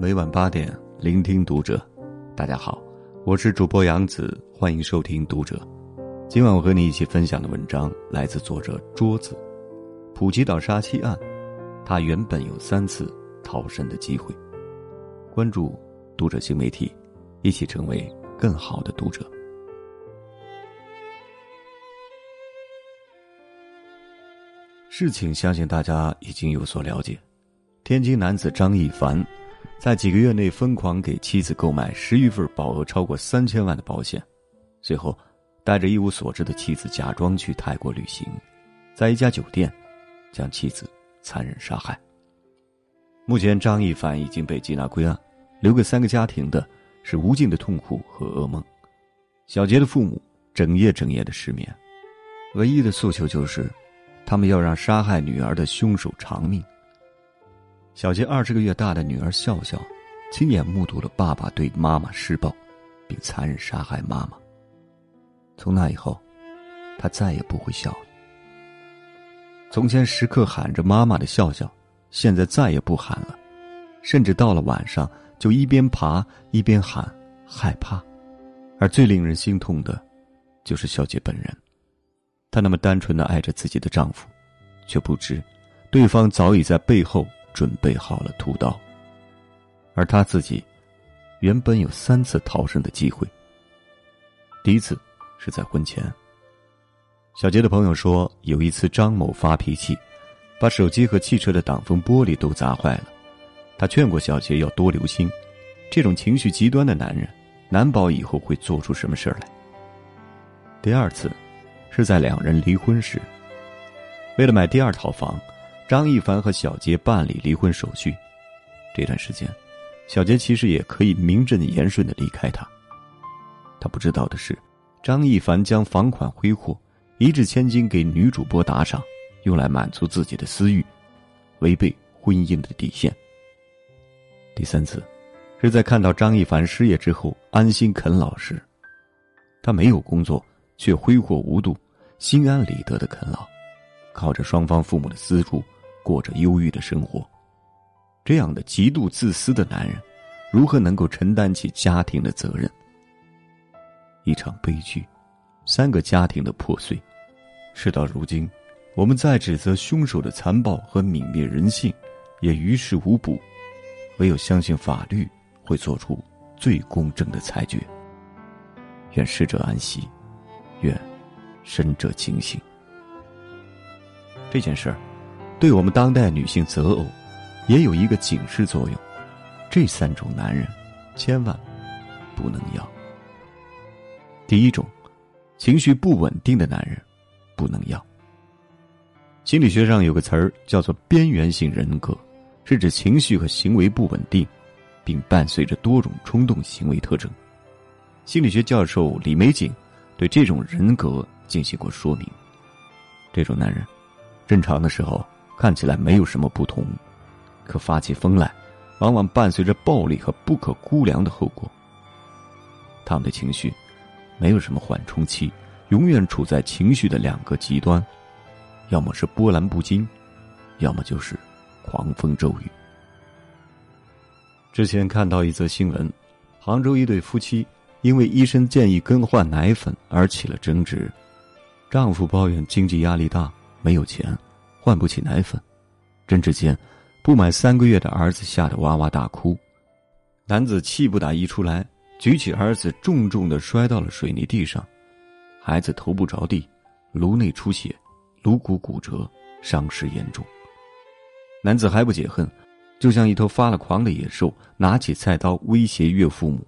每晚八点，聆听读者。大家好，我是主播杨子，欢迎收听读者。今晚我和你一起分享的文章来自作者桌子。普吉岛杀妻案，他原本有三次逃生的机会。关注读者新媒体，一起成为更好的读者。事情相信大家已经有所了解。天津男子张一凡，在几个月内疯狂给妻子购买十余份保额超过三千万的保险，随后带着一无所知的妻子假装去泰国旅行，在一家酒店将妻子残忍杀害。目前，张一凡已经被缉拿归案，留给三个家庭的是无尽的痛苦和噩梦。小杰的父母整夜整夜的失眠，唯一的诉求就是。他们要让杀害女儿的凶手偿命。小杰二十个月大的女儿笑笑，亲眼目睹了爸爸对妈妈施暴，并残忍杀害妈妈。从那以后，他再也不会笑了。从前时刻喊着妈妈的笑笑，现在再也不喊了，甚至到了晚上就一边爬一边喊害怕。而最令人心痛的，就是小杰本人。她那么单纯的爱着自己的丈夫，却不知，对方早已在背后准备好了屠刀。而他自己，原本有三次逃生的机会。第一次是在婚前。小杰的朋友说，有一次张某发脾气，把手机和汽车的挡风玻璃都砸坏了。他劝过小杰要多留心，这种情绪极端的男人，难保以后会做出什么事儿来。第二次。是在两人离婚时，为了买第二套房，张一凡和小杰办理离婚手续。这段时间，小杰其实也可以名正言顺的离开他。他不知道的是，张一凡将房款挥霍，一掷千金给女主播打赏，用来满足自己的私欲，违背婚姻的底线。第三次，是在看到张一凡失业之后安心啃老时，他没有工作。却挥霍无度，心安理得的啃老，靠着双方父母的资助，过着忧郁的生活。这样的极度自私的男人，如何能够承担起家庭的责任？一场悲剧，三个家庭的破碎。事到如今，我们再指责凶手的残暴和泯灭人性，也于事无补。唯有相信法律会做出最公正的裁决。愿逝者安息。愿生者清醒。这件事儿，对我们当代女性择偶，也有一个警示作用。这三种男人，千万不能要。第一种，情绪不稳定的男人，不能要。心理学上有个词儿叫做“边缘性人格”，是指情绪和行为不稳定，并伴随着多种冲动行为特征。心理学教授李玫瑾。对这种人格进行过说明。这种男人，正常的时候看起来没有什么不同，可发起疯来，往往伴随着暴力和不可估量的后果。他们的情绪，没有什么缓冲期，永远处在情绪的两个极端，要么是波澜不惊，要么就是狂风骤雨。之前看到一则新闻，杭州一对夫妻。因为医生建议更换奶粉而起了争执，丈夫抱怨经济压力大，没有钱，换不起奶粉。争执间，不满三个月的儿子吓得哇哇大哭，男子气不打一处来，举起儿子重重的摔到了水泥地上，孩子头部着地，颅内出血，颅骨骨折，伤势严重。男子还不解恨，就像一头发了狂的野兽，拿起菜刀威胁岳父母。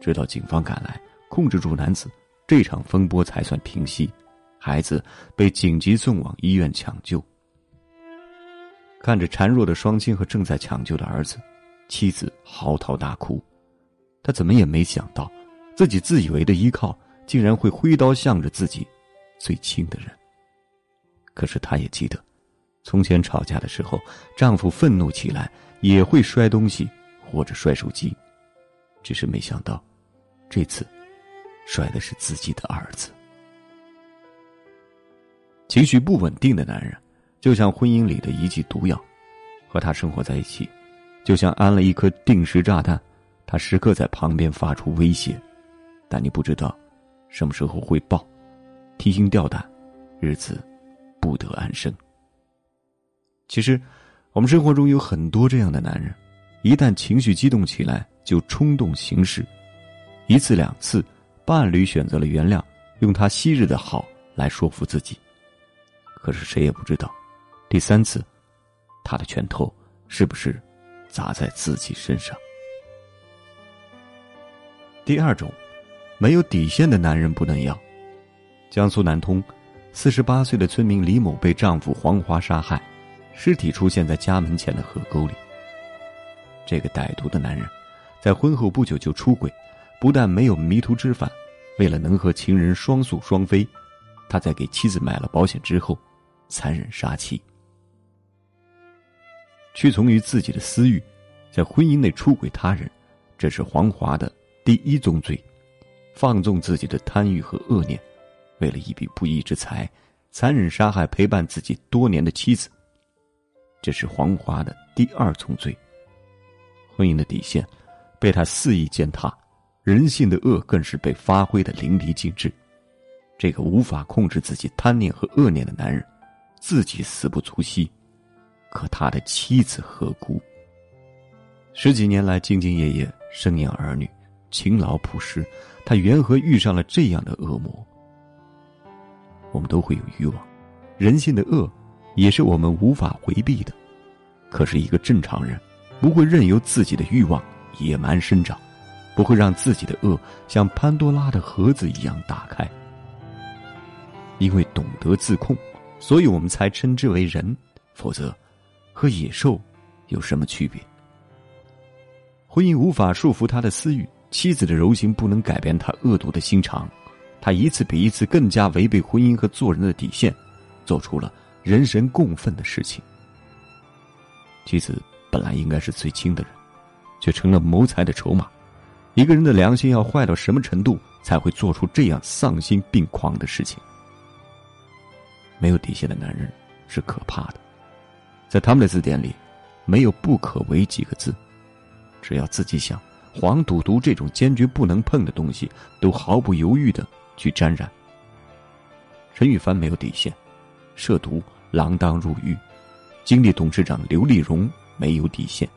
直到警方赶来控制住男子，这场风波才算平息。孩子被紧急送往医院抢救。看着孱弱的双亲和正在抢救的儿子，妻子嚎啕大哭。他怎么也没想到，自己自以为的依靠，竟然会挥刀向着自己最亲的人。可是他也记得，从前吵架的时候，丈夫愤怒起来也会摔东西或者摔手机，只是没想到。这次，摔的是自己的儿子。情绪不稳定的男人，就像婚姻里的一剂毒药，和他生活在一起，就像安了一颗定时炸弹，他时刻在旁边发出威胁，但你不知道什么时候会爆，提心吊胆，日子不得安生。其实，我们生活中有很多这样的男人，一旦情绪激动起来，就冲动行事，一次两次，伴侣选择了原谅，用他昔日的好来说服自己。可是谁也不知道，第三次，他的拳头是不是砸在自己身上？第二种，没有底线的男人不能要。江苏南通，四十八岁的村民李某被丈夫黄华杀害，尸体出现在家门前的河沟里。这个歹毒的男人，在婚后不久就出轨，不但没有迷途知返，为了能和情人双宿双飞，他在给妻子买了保险之后。残忍杀妻，屈从于自己的私欲，在婚姻内出轨他人，这是黄华的第一宗罪；放纵自己的贪欲和恶念，为了一笔不义之财，残忍杀害陪伴自己多年的妻子，这是黄华的第二重罪。婚姻的底线被他肆意践踏，人性的恶更是被发挥的淋漓尽致。这个无法控制自己贪念和恶念的男人。自己死不足惜，可他的妻子何辜？十几年来兢兢业业生养儿女，勤劳朴实，他缘何遇上了这样的恶魔？我们都会有欲望，人性的恶也是我们无法回避的。可是，一个正常人不会任由自己的欲望野蛮生长，不会让自己的恶像潘多拉的盒子一样打开，因为懂得自控。所以我们才称之为人，否则，和野兽有什么区别？婚姻无法束缚他的私欲，妻子的柔情不能改变他恶毒的心肠，他一次比一次更加违背婚姻和做人的底线，做出了人神共愤的事情。妻子本来应该是最亲的人，却成了谋财的筹码。一个人的良心要坏到什么程度，才会做出这样丧心病狂的事情？没有底线的男人是可怕的，在他们的字典里，没有“不可为”几个字。只要自己想，黄赌毒这种坚决不能碰的东西，都毫不犹豫的去沾染。陈羽凡没有底线，涉毒锒铛入狱；经理董事长刘立荣没有底线，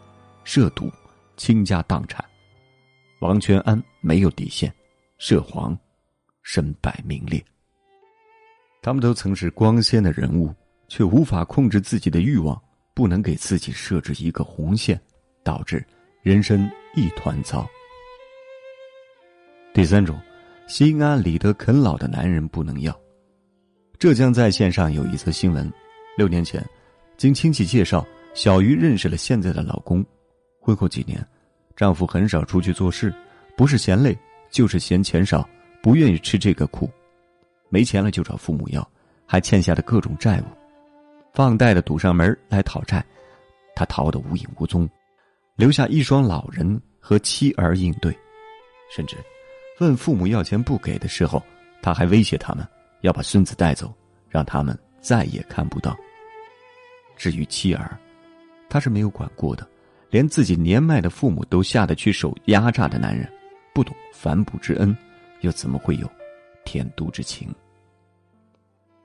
涉赌倾家荡产；王全安没有底线，涉黄身败名裂。他们都曾是光鲜的人物，却无法控制自己的欲望，不能给自己设置一个红线，导致人生一团糟。第三种，心安理得啃老的男人不能要。浙江在线上有一则新闻：六年前，经亲戚介绍，小鱼认识了现在的老公。婚后几年，丈夫很少出去做事，不是嫌累，就是嫌钱少，不愿意吃这个苦。没钱了就找父母要，还欠下的各种债务，放贷的堵上门来讨债，他逃得无影无踪，留下一双老人和妻儿应对，甚至问父母要钱不给的时候，他还威胁他们要把孙子带走，让他们再也看不到。至于妻儿，他是没有管过的，连自己年迈的父母都下得去手压榨的男人，不懂反哺之恩，又怎么会有天妒之情？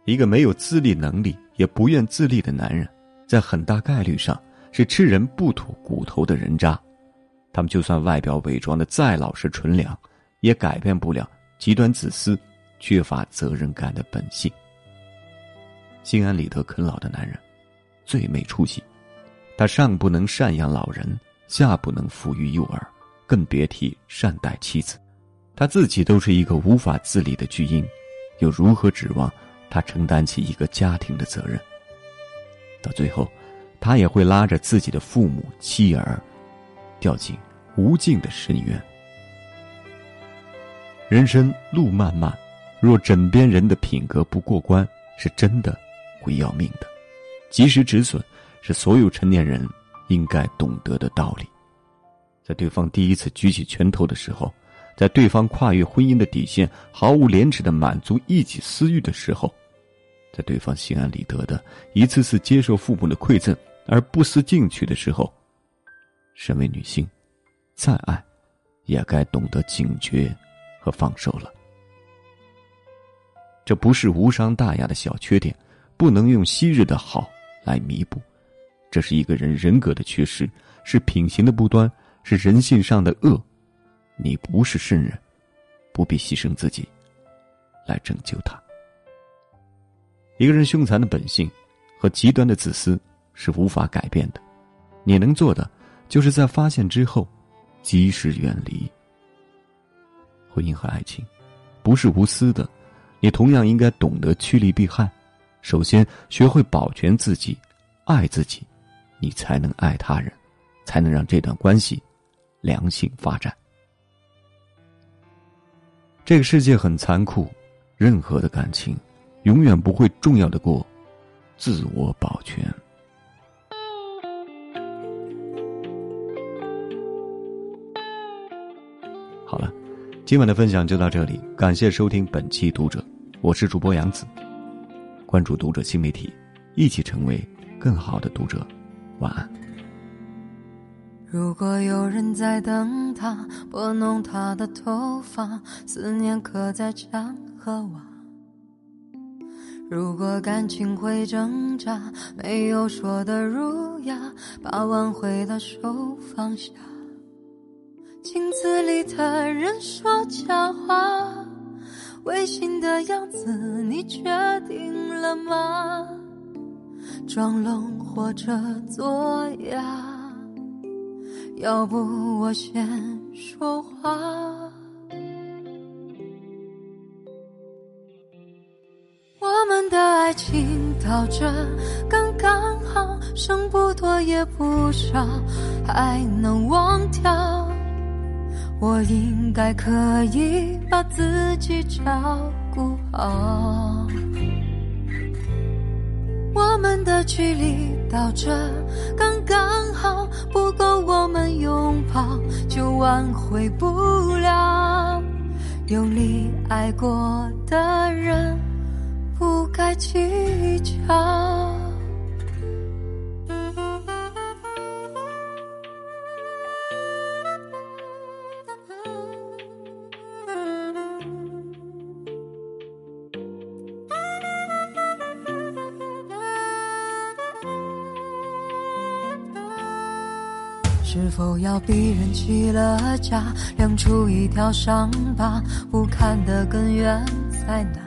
一个没有自立能力也不愿自立的男人，在很大概率上是吃人不吐骨头的人渣。他们就算外表伪装的再老实纯良，也改变不了极端自私、缺乏责任感的本性。心安理得啃老的男人，最没出息。他上不能赡养老人，下不能抚育幼儿，更别提善待妻子。他自己都是一个无法自理的巨婴，又如何指望？他承担起一个家庭的责任，到最后，他也会拉着自己的父母、妻儿，掉进无尽的深渊。人生路漫漫，若枕边人的品格不过关，是真的会要命的。及时止损，是所有成年人应该懂得的道理。在对方第一次举起拳头的时候。在对方跨越婚姻的底线，毫无廉耻的满足一己私欲的时候，在对方心安理得的一次次接受父母的馈赠而不思进取的时候，身为女性，再爱，也该懂得警觉和放手了。这不是无伤大雅的小缺点，不能用昔日的好来弥补。这是一个人人格的缺失，是品行的不端，是人性上的恶。你不是圣人，不必牺牲自己来拯救他。一个人凶残的本性和极端的自私是无法改变的，你能做的就是在发现之后及时远离。婚姻和爱情不是无私的，你同样应该懂得趋利避害。首先学会保全自己，爱自己。你才能爱他人，才能让这段关系良性发展。这个世界很残酷，任何的感情永远不会重要的过自我保全。好了，今晚的分享就到这里，感谢收听本期读者，我是主播杨子，关注读者新媒体，一起成为更好的读者。晚安。如果有人在等他，拨弄他的头发，思念刻在墙和瓦。如果感情会挣扎，没有说的儒雅，把挽回的手放下。镜子里的人说假话，违心的样子，你决定了吗？装聋或者作哑，要不我先说话。我们的爱情到这刚刚好，剩不多也不少，还能忘掉。我应该可以把自己照顾好。我们的距离到这刚刚好，不够我们拥抱就挽回不了。用力爱过的人，不该计较。否要逼人起了家，亮出一条伤疤？不堪的根源在哪？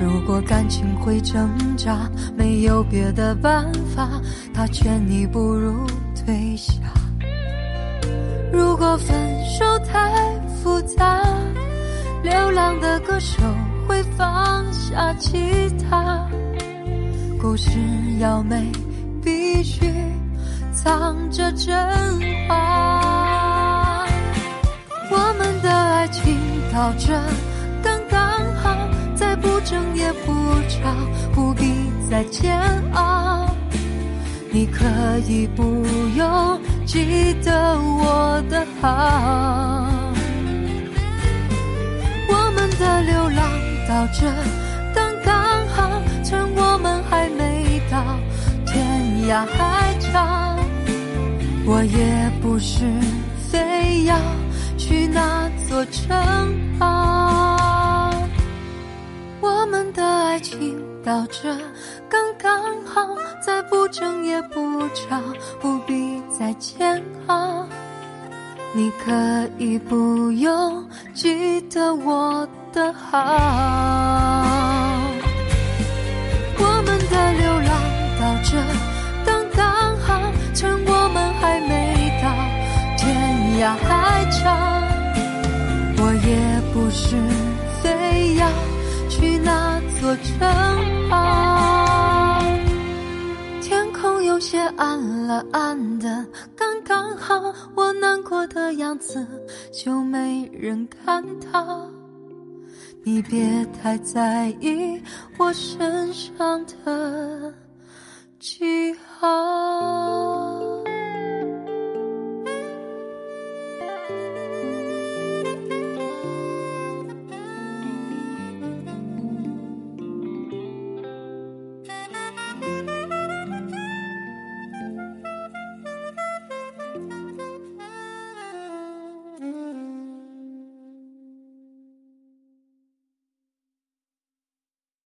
如果感情会挣扎，没有别的办法，他劝你不如退下。如果分手太复杂，流浪的歌手会放下吉他。故事要美，必须。藏着真话，我们的爱情到这刚刚好，再不争也不吵，不必再煎熬。你可以不用记得我的好，我们的流浪到这刚刚好，趁我们还没到天涯海角。我也不是非要去那座城堡，我们的爱情到这刚刚好，再不争也不吵，不必再煎熬。你可以不用记得我的好，非要去那座城堡。天空有些暗了暗的，刚刚好，我难过的样子就没人看到。你别太在意我身上的记号。